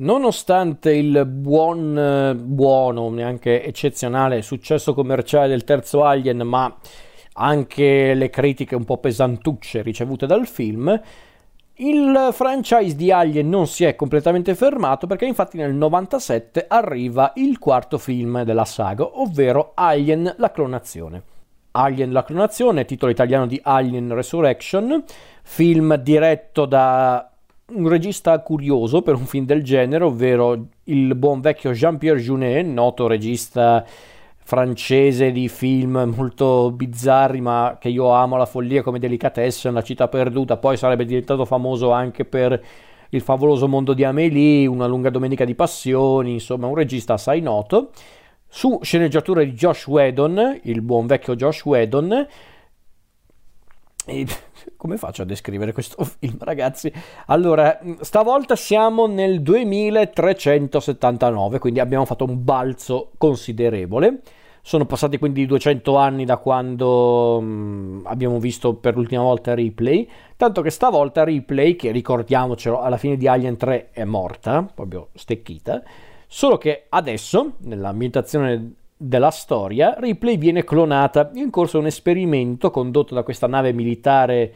Nonostante il buon, buono, neanche eccezionale successo commerciale del terzo Alien, ma anche le critiche un po' pesantucce ricevute dal film, il franchise di Alien non si è completamente fermato perché infatti nel 97 arriva il quarto film della saga, ovvero Alien la clonazione. Alien la clonazione, titolo italiano di Alien Resurrection, film diretto da un regista curioso per un film del genere, ovvero il buon vecchio Jean-Pierre Junet, noto regista francese di film molto bizzarri, ma che io amo la follia come Delicatessen, La città perduta, poi sarebbe diventato famoso anche per Il favoloso mondo di Amélie, Una lunga domenica di passioni, insomma un regista assai noto. Su sceneggiatura di Josh Whedon, il buon vecchio Josh Whedon, e come faccio a descrivere questo film, ragazzi? Allora, stavolta siamo nel 2379, quindi abbiamo fatto un balzo considerevole. Sono passati quindi 200 anni da quando mh, abbiamo visto per l'ultima volta Ripley, tanto che stavolta Ripley, che ricordiamocelo, alla fine di Alien 3 è morta, proprio stecchita, solo che adesso, nell'ambientazione della storia, Ripley viene clonata in corso un esperimento condotto da questa nave militare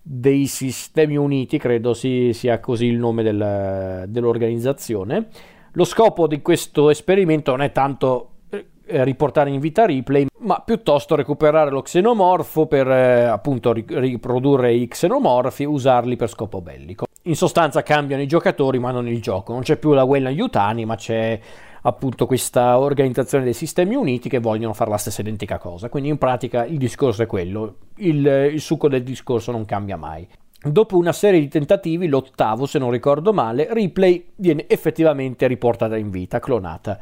dei Sistemi Uniti, credo si, sia così il nome del, dell'organizzazione. Lo scopo di questo esperimento non è tanto eh, riportare in vita Ripley, ma piuttosto recuperare lo xenomorfo per eh, appunto riprodurre i xenomorfi e usarli per scopo bellico. In sostanza cambiano i giocatori ma non il gioco, non c'è più la Weyland Yutani ma c'è appunto questa organizzazione dei sistemi uniti che vogliono fare la stessa identica cosa. Quindi in pratica il discorso è quello, il, il succo del discorso non cambia mai. Dopo una serie di tentativi, l'ottavo se non ricordo male, Ripley viene effettivamente riportata in vita, clonata.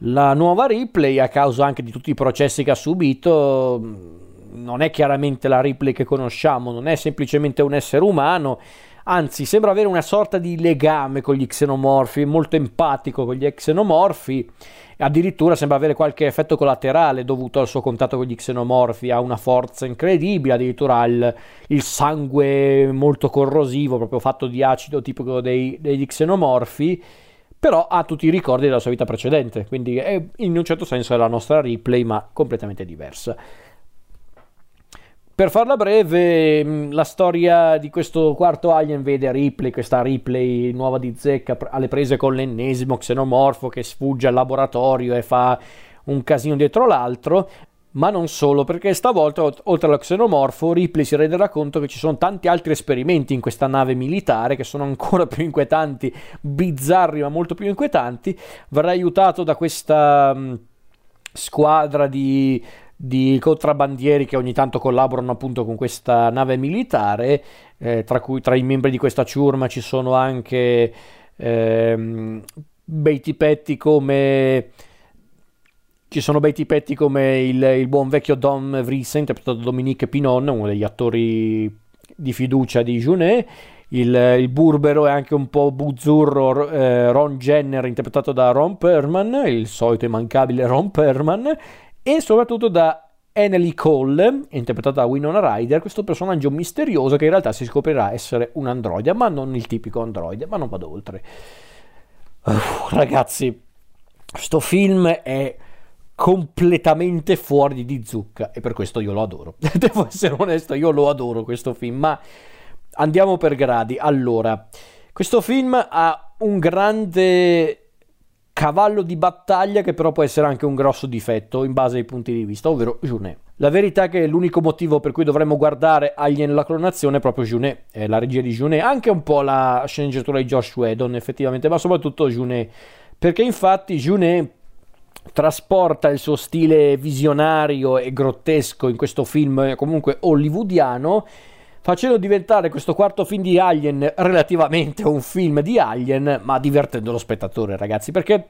La nuova Ripley, a causa anche di tutti i processi che ha subito, non è chiaramente la Ripley che conosciamo, non è semplicemente un essere umano, anzi sembra avere una sorta di legame con gli xenomorfi, molto empatico con gli xenomorfi, addirittura sembra avere qualche effetto collaterale dovuto al suo contatto con gli xenomorfi, ha una forza incredibile, addirittura ha il, il sangue molto corrosivo, proprio fatto di acido tipico dei, degli xenomorfi, però ha tutti i ricordi della sua vita precedente, quindi è, in un certo senso è la nostra replay, ma completamente diversa. Per farla breve, mm, la storia di questo quarto alien vede Ripley, questa Ripley nuova di zecca, alle prese con l'ennesimo xenomorfo che sfugge al laboratorio e fa un casino dietro l'altro. Ma non solo, perché stavolta, oltre allo xenomorfo, Ripley si renderà conto che ci sono tanti altri esperimenti in questa nave militare che sono ancora più inquietanti, bizzarri ma molto più inquietanti. Verrà aiutato da questa mm, squadra di di contrabbandieri che ogni tanto collaborano appunto con questa nave militare, eh, tra cui tra i membri di questa ciurma ci sono anche ehm, bei tipetti come ci sono bei tipetti come il, il buon vecchio Dom Vrisse interpretato da Dominique Pinon, uno degli attori di fiducia di Junet. Il, il, burbero è anche un po' buzzurro eh, Ron Jenner interpretato da Ron Perman, il solito immancabile Ron Perman e soprattutto da Annelie Cole, interpretata da Winona Ryder, questo personaggio misterioso che in realtà si scoprirà essere un androide, ma non il tipico androide, ma non vado oltre. Uh, ragazzi, questo film è completamente fuori di zucca e per questo io lo adoro. Devo essere onesto, io lo adoro questo film, ma andiamo per gradi. Allora, questo film ha un grande cavallo di battaglia che però può essere anche un grosso difetto in base ai punti di vista, ovvero Junet. La verità è che l'unico motivo per cui dovremmo guardare Alien la clonazione è proprio Junet, è la regia di Junet, anche un po' la sceneggiatura di Josh Whedon effettivamente, ma soprattutto Junet, perché infatti Junet trasporta il suo stile visionario e grottesco in questo film comunque hollywoodiano facendo diventare questo quarto film di Alien relativamente un film di Alien, ma divertendo lo spettatore, ragazzi, perché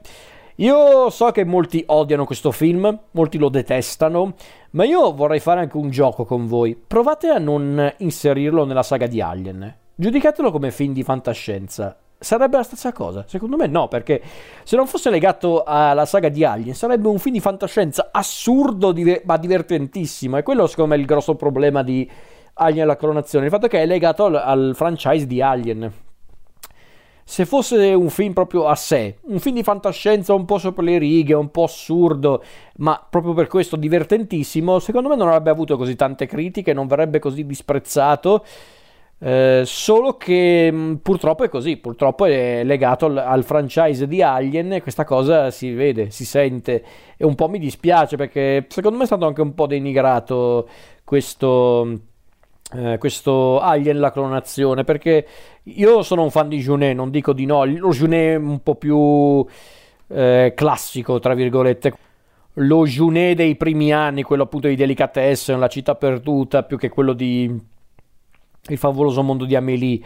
io so che molti odiano questo film, molti lo detestano, ma io vorrei fare anche un gioco con voi. Provate a non inserirlo nella saga di Alien. Giudicatelo come film di fantascienza. Sarebbe la stessa cosa? Secondo me no, perché se non fosse legato alla saga di Alien sarebbe un film di fantascienza assurdo ma divertentissimo. E quello secondo me è il grosso problema di Alien la clonazione, il fatto che è legato al, al franchise di Alien. se fosse un film proprio a sé, un film di fantascienza un po' sopra le righe, un po' assurdo, ma proprio per questo divertentissimo, secondo me non avrebbe avuto così tante critiche, non verrebbe così disprezzato. Eh, solo che mh, mm, purtroppo è così, purtroppo è legato al, al, franchise di Alien e questa cosa si vede, si sente e un po' mi dispiace perché secondo me è stato anche un po' denigrato questo, eh, questo Alien la clonazione perché io sono un fan di Junet, non dico di no, lo Junet un po' più eh, classico tra virgolette. Lo Junet dei primi anni, quello appunto di Delicatessen, la città perduta, più che quello di il favoloso mondo di Amélie.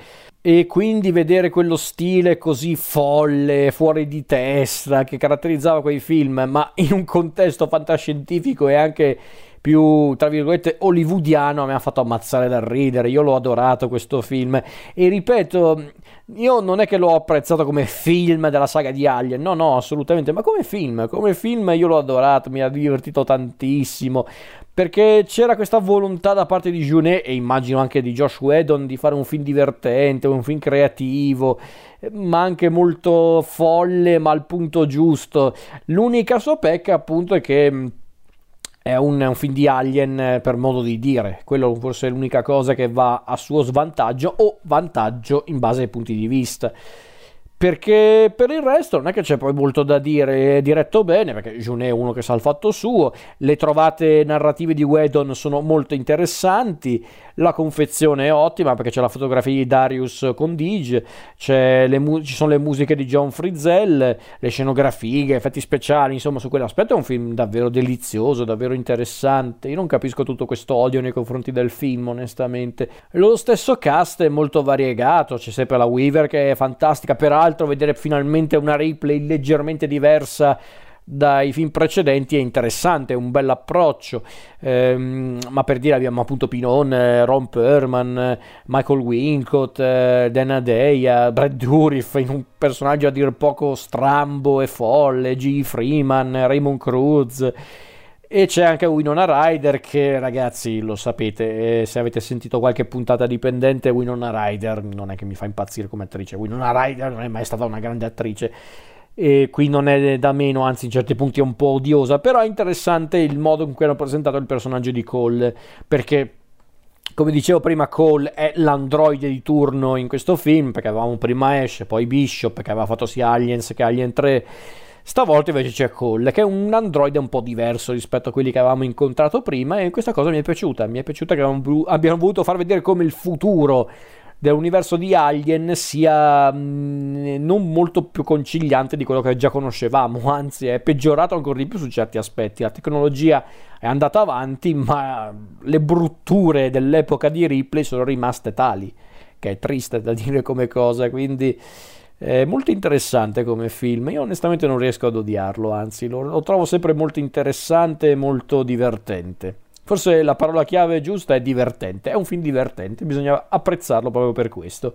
E quindi vedere quello stile così folle, fuori di testa che caratterizzava quei film, ma in un contesto fantascientifico e anche più, tra virgolette, hollywoodiano, mi ha fatto ammazzare dal ridere. Io l'ho adorato questo film. E ripeto, io non è che l'ho apprezzato come film della saga di Alien, no, no, assolutamente, ma come film, come film io l'ho adorato, mi ha divertito tantissimo perché c'era questa volontà da parte di Junet e immagino anche di Josh Whedon di fare un film divertente, un film creativo, ma anche molto folle, ma al punto giusto. L'unica sua pecca appunto è che è un, un, film di Alien per modo di dire, quello forse è l'unica cosa che va a suo svantaggio o vantaggio in base ai punti di vista perché per il resto non è che c'è poi molto da dire, è diretto bene, perché Junet è uno che sa il fatto suo, le trovate narrative di Wedon sono molto interessanti, la confezione è ottima perché c'è la fotografia di Darius con Dige, mu- ci sono le musiche di John Frizzell, le scenografie, effetti speciali, insomma su quell'aspetto è un film davvero delizioso, davvero interessante. Io non capisco tutto questo odio nei confronti del film, onestamente. Lo stesso cast è molto variegato, c'è sempre la Weaver che è fantastica, peraltro vedere finalmente una replay leggermente diversa dai film precedenti è interessante, è un bel approccio, ehm, ma per dire abbiamo appunto Pinon, Ron Perman, Michael Wincott, eh, Dana Deia, Brad Dourif in un personaggio a dir poco strambo e folle, G. Freeman, Raymond Cruz e c'è anche Winona Ryder che ragazzi lo sapete eh, se avete sentito qualche puntata dipendente Winona Ryder non è che mi fa impazzire come attrice. Winona Ryder non è mai stata una grande attrice e qui non è da meno, anzi in certi punti è un po' odiosa, però è interessante il modo in cui hanno presentato il personaggio di Cole, perché come dicevo prima Cole è l'androide di turno in questo film, perché avevamo prima Ash, poi Bishop, che aveva fatto sia Aliens che Alien 3, Stavolta invece c'è Cole, che è un androide un po' diverso rispetto a quelli che avevamo incontrato prima e questa cosa mi è piaciuta. Mi è piaciuta che abbiano voluto far vedere come il futuro dell'universo di Alien sia mm, non molto più conciliante di quello che già conoscevamo, anzi è peggiorato ancora di più su certi aspetti. La tecnologia è andata avanti, ma le brutture dell'epoca di Ripley sono rimaste tali, che è triste da dire come cosa, quindi è molto interessante come film. Io onestamente non riesco ad odiarlo, anzi lo, lo trovo sempre molto interessante e molto divertente. Forse la parola chiave giusta è divertente, è un film divertente, bisogna apprezzarlo proprio per questo.